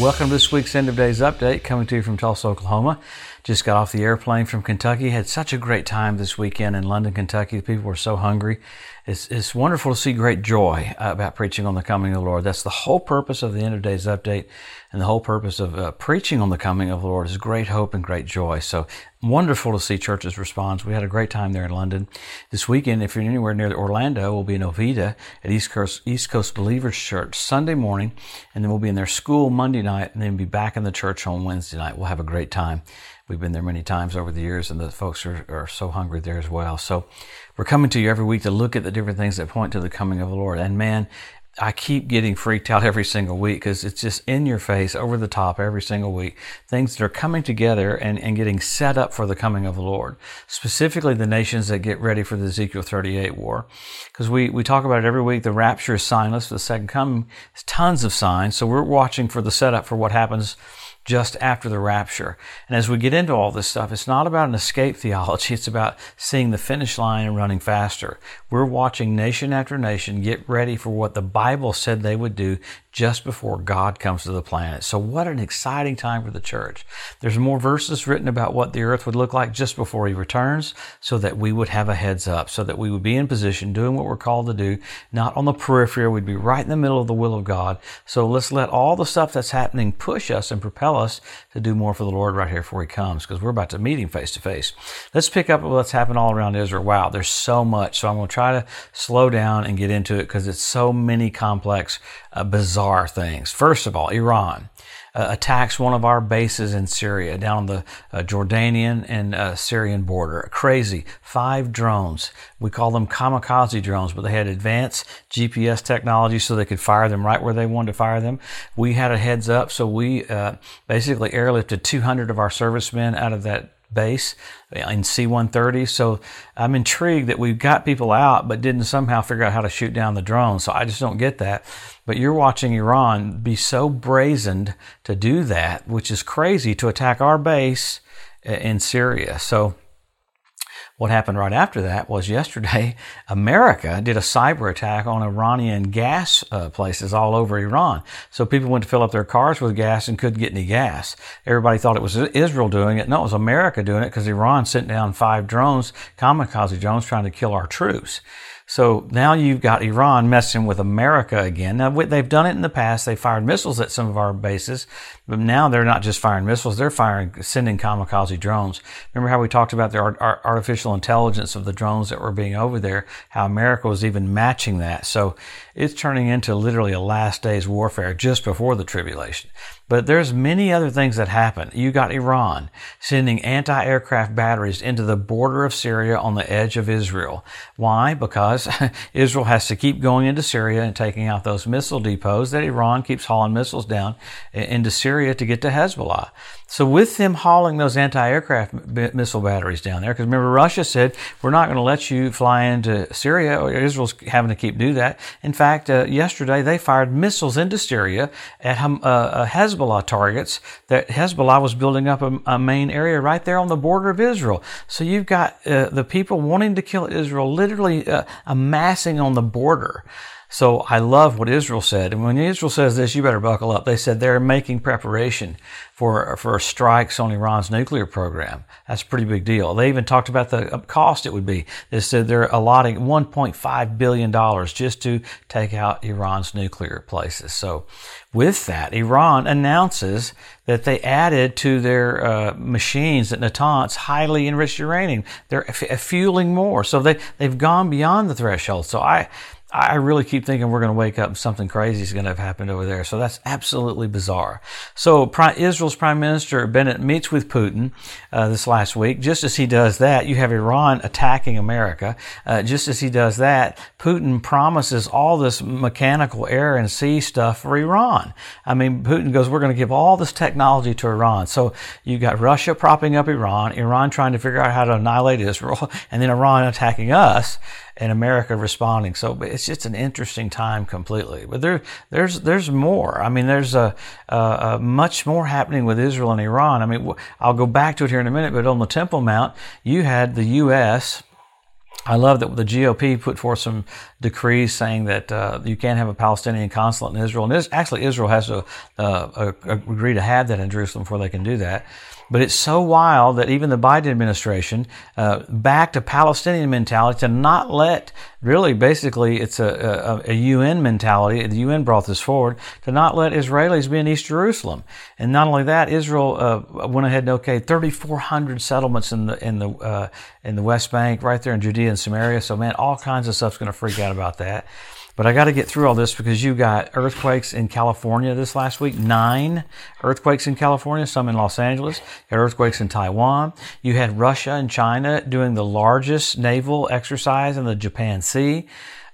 Welcome to this week's End of Days Update, coming to you from Tulsa, Oklahoma. Just got off the airplane from Kentucky. Had such a great time this weekend in London, Kentucky. The people were so hungry. It's, it's wonderful to see great joy about preaching on the coming of the Lord. That's the whole purpose of the End of Days Update, and the whole purpose of uh, preaching on the coming of the Lord is great hope and great joy. So wonderful to see churches respond. We had a great time there in London. This weekend, if you're anywhere near Orlando, we'll be in Oviedo at East Coast, East Coast Believers Church Sunday morning, and then we'll be in their school Monday night, and then be back in the church on Wednesday night. We'll have a great time. We've been there many times over the years, and the folks are, are so hungry there as well. So we're coming to you every week to look at the different things that point to the coming of the Lord. And man, I keep getting freaked out every single week because it's just in your face, over the top every single week. Things that are coming together and, and getting set up for the coming of the Lord. Specifically, the nations that get ready for the Ezekiel 38 war. Because we, we talk about it every week. The rapture is signless. The second coming is tons of signs. So we're watching for the setup for what happens just after the rapture. And as we get into all this stuff, it's not about an escape theology. It's about seeing the finish line and running faster. We're watching nation after nation get ready for what the Bible said they would do just before God comes to the planet. So what an exciting time for the church. There's more verses written about what the earth would look like just before he returns so that we would have a heads up, so that we would be in position doing what we're called to do, not on the periphery. We'd be right in the middle of the will of God. So let's let all the stuff that's happening push us and propel us to do more for the Lord right here before he comes because we're about to meet him face to face. Let's pick up what's happened all around Israel. Wow, there's so much. So I'm going to try to slow down and get into it because it's so many complex, uh, bizarre things. First of all, Iran. Uh, attacks one of our bases in Syria, down the uh, Jordanian and uh, Syrian border. Crazy. Five drones. We call them kamikaze drones, but they had advanced GPS technology so they could fire them right where they wanted to fire them. We had a heads up, so we uh, basically airlifted 200 of our servicemen out of that base in C-130. So I'm intrigued that we've got people out, but didn't somehow figure out how to shoot down the drone. So I just don't get that. But you're watching Iran be so brazened to do that, which is crazy to attack our base uh, in Syria. So what happened right after that was yesterday, America did a cyber attack on Iranian gas uh, places all over Iran. So people went to fill up their cars with gas and couldn't get any gas. Everybody thought it was Israel doing it. No, it was America doing it because Iran sent down five drones, kamikaze drones, trying to kill our troops. So now you've got Iran messing with America again. Now they've done it in the past. They fired missiles at some of our bases, but now they're not just firing missiles; they're firing, sending kamikaze drones. Remember how we talked about the artificial intelligence of the drones that were being over there? How America was even matching that. So it's turning into literally a last days warfare just before the tribulation. But there's many other things that happen. You got Iran sending anti-aircraft batteries into the border of Syria on the edge of Israel. Why? Because Israel has to keep going into Syria and taking out those missile depots that Iran keeps hauling missiles down into Syria to get to Hezbollah. So with them hauling those anti-aircraft missile batteries down there, because remember Russia said we're not going to let you fly into Syria. Israel's having to keep do that. In fact, uh, yesterday they fired missiles into Syria at uh, uh, Hezbollah targets that Hezbollah was building up a, a, main area right there on the border of Israel. So you've got uh, the people wanting to kill Israel literally uh, amassing on the border. So I love what Israel said. And when Israel says this, you better buckle up. They said they're making preparation for, for strikes on Iran's nuclear program. That's a pretty big deal. They even talked about the cost it would be. They said they're allotting $1.5 billion just to take out Iran's nuclear places. So with that, Iran announces that they added to their uh, machines at Natanz highly enriched uranium. They're f- fueling more. So they, they've gone beyond the threshold. So I, I really keep thinking we're going to wake up and something crazy is going to have happened over there. So that's absolutely bizarre. So Israel's Prime Minister Bennett meets with Putin uh, this last week. Just as he does that, you have Iran attacking America. Uh, just as he does that, Putin promises all this mechanical air and sea stuff for Iran. I mean, Putin goes, we're going to give all this technology to Iran. So you got Russia propping up Iran, Iran trying to figure out how to annihilate Israel, and then Iran attacking us and America responding. So it's just an interesting time completely. But there, there's there's more. I mean, there's a, a, a, much more happening with Israel and Iran. I mean, I'll go back to it here in a minute. But on the Temple Mount, you had the U.S I love that the GOP put forth some decrees saying that uh, you can't have a Palestinian consulate in Israel. And actually, Israel has to uh, agree to have that in Jerusalem before they can do that. But it's so wild that even the Biden administration uh, backed a Palestinian mentality to not let, really, basically, it's a, a, a, UN mentality. The UN brought this forward to not let Israelis be in East Jerusalem. And not only that, Israel uh, went ahead and okayed 3,400 settlements in the in the uh, in the West Bank, right there in Judea and Samaria. So, man, all kinds of stuff's going to freak out about that. But I got to get through all this because you got earthquakes in California this last week. Nine earthquakes in California, some in Los Angeles. You had earthquakes in Taiwan. You had Russia and China doing the largest naval exercise in the Japan Sea.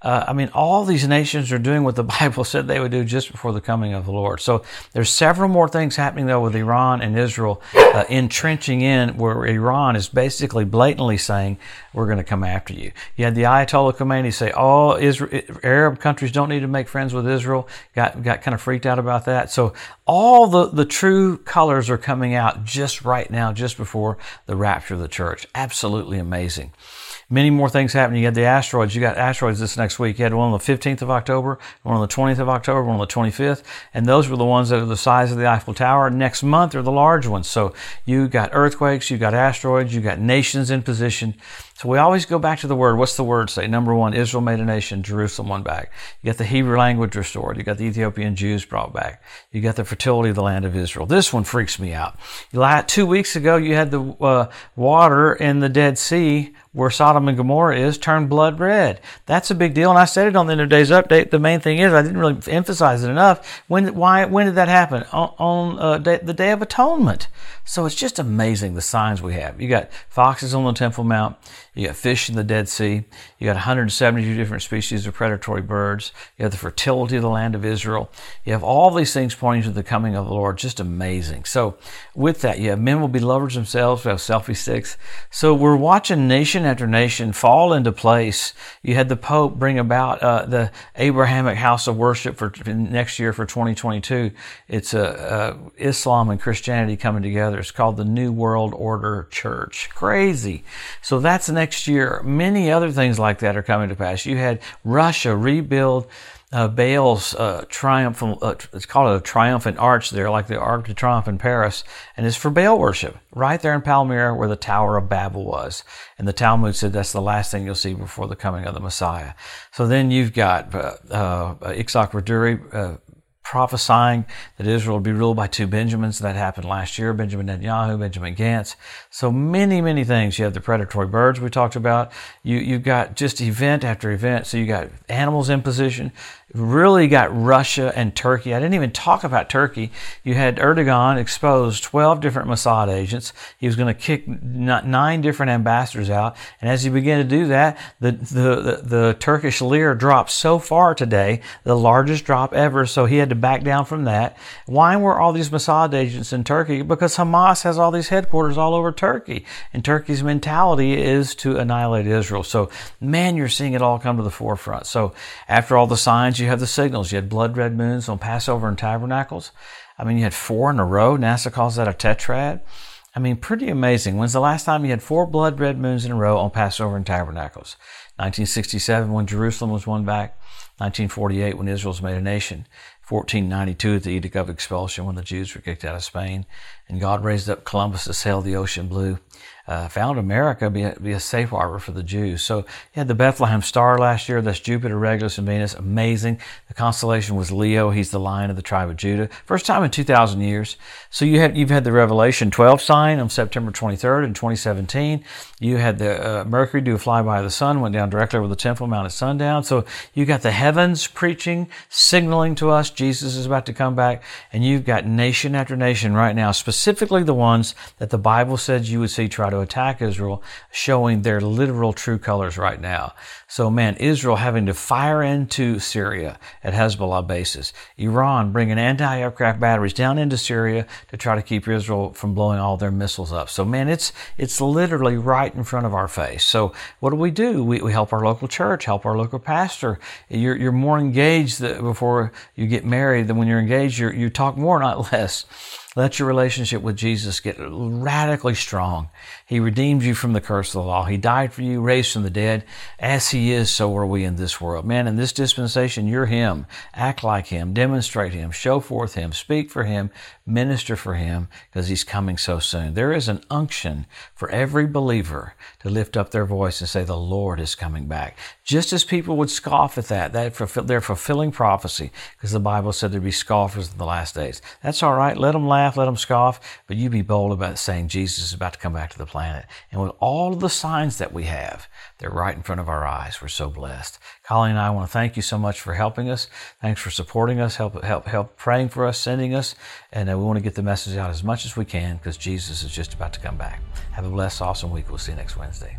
Uh, I mean, all these nations are doing what the Bible said they would do just before the coming of the Lord. So there's several more things happening though with Iran and Israel uh, entrenching in where Iran is basically blatantly saying, we're going to come after you. You had the Ayatollah Khomeini say, all Israel, Arab countries don't need to make friends with Israel. Got, got kind of freaked out about that. So all the, the true colors are coming out just right now, just before the rapture of the church. Absolutely amazing many more things happening. You had the asteroids. You got asteroids this next week. You had one on the 15th of October, one on the 20th of October, one on the 25th. And those were the ones that are the size of the Eiffel Tower. Next month are the large ones. So you got earthquakes, you got asteroids, you got nations in position. So we always go back to the word. What's the word say? Number one, Israel made a nation, Jerusalem won back. You got the Hebrew language restored. You got the Ethiopian Jews brought back. You got the fertility of the land of Israel. This one freaks me out. Two weeks ago, you had the uh, water in the Dead Sea where Sodom and Gomorrah is turned blood red. That's a big deal. And I said it on the end of day's update. The main thing is I didn't really emphasize it enough. When, why, when did that happen? On, on uh, day, the Day of Atonement. So it's just amazing the signs we have. You got foxes on the Temple Mount. You got fish in the Dead Sea. You got 172 different species of predatory birds. You have the fertility of the land of Israel. You have all these things pointing to the coming of the Lord. Just amazing. So with that, you have men will be lovers themselves. We have selfie sticks. So we're watching nation after nation fall into place. You had the Pope bring about uh, the Abrahamic house of worship for next year for 2022. It's uh, Islam and Christianity coming together. It's called the New World Order Church. Crazy. So that's the next next year, many other things like that are coming to pass. You had Russia rebuild uh, Baal's uh, triumphant, uh, it's called a triumphant arch there, like the Arc de Triomphe in Paris, and it's for Baal worship, right there in Palmyra where the Tower of Babel was. And the Talmud said that's the last thing you'll see before the coming of the Messiah. So then you've got uh, uh, Raduri, uh, prophesying that Israel would be ruled by two Benjamins. That happened last year, Benjamin Netanyahu, Benjamin Gantz. So many, many things. You have the predatory birds we talked about. You, you've got just event after event. So you got animals in position really got Russia and Turkey. I didn't even talk about Turkey. You had Erdogan expose 12 different Mossad agents. He was going to kick nine different ambassadors out. And as he began to do that, the, the, the, the Turkish lira dropped so far today, the largest drop ever. So he had to back down from that. Why were all these Mossad agents in Turkey? Because Hamas has all these headquarters all over Turkey. And Turkey's mentality is to annihilate Israel. So, man, you're seeing it all come to the forefront. So after all the signs, you have the signals. You had blood red moons on Passover and Tabernacles. I mean, you had four in a row. NASA calls that a tetrad. I mean, pretty amazing. When's the last time you had four blood red moons in a row on Passover and Tabernacles? 1967 when Jerusalem was won back. 1948 when Israel was made a nation. 1492 at the Edict of Expulsion when the Jews were kicked out of Spain. And God raised up Columbus to sail the ocean blue uh, found America be a, be a safe harbor for the Jews. So you had the Bethlehem star last year. That's Jupiter, Regulus, and Venus. Amazing. The constellation was Leo. He's the lion of the tribe of Judah. First time in 2,000 years. So you have, you've had the Revelation 12 sign on September 23rd in 2017. You had the uh, Mercury do a flyby of the sun, went down directly over the Temple Mount at sundown. So you got the heavens preaching, signaling to us Jesus is about to come back. And you've got nation after nation right now, specifically the ones that the Bible says you would see try to attack Israel, showing their literal true colors right now. So, man, Israel having to fire into Syria at Hezbollah bases, Iran bringing anti aircraft batteries down into Syria to try to keep Israel from blowing all their missiles up. So, man, it's, it's literally right in front of our face. So, what do we do? We, we help our local church, help our local pastor. You're, you're more engaged before you get married than when you're engaged. You're, you talk more, not less. Let your relationship with Jesus get radically strong. He redeemed you from the curse of the law. He died for you, raised from the dead. As He is, so are we in this world. Man, in this dispensation, you're Him. Act like Him. Demonstrate Him. Show forth Him. Speak for Him. Minister for Him because He's coming so soon. There is an unction for every believer to lift up their voice and say, The Lord is coming back. Just as people would scoff at that, that they're fulfilling prophecy because the Bible said there'd be scoffers in the last days. That's all right. Let them laugh, let them scoff, but you be bold about saying Jesus is about to come back to the planet. And with all of the signs that we have, they're right in front of our eyes. We're so blessed. Colleen and I want to thank you so much for helping us. Thanks for supporting us, help, help, help praying for us, sending us. And uh, we want to get the message out as much as we can because Jesus is just about to come back. Have a blessed, awesome week. We'll see you next Wednesday.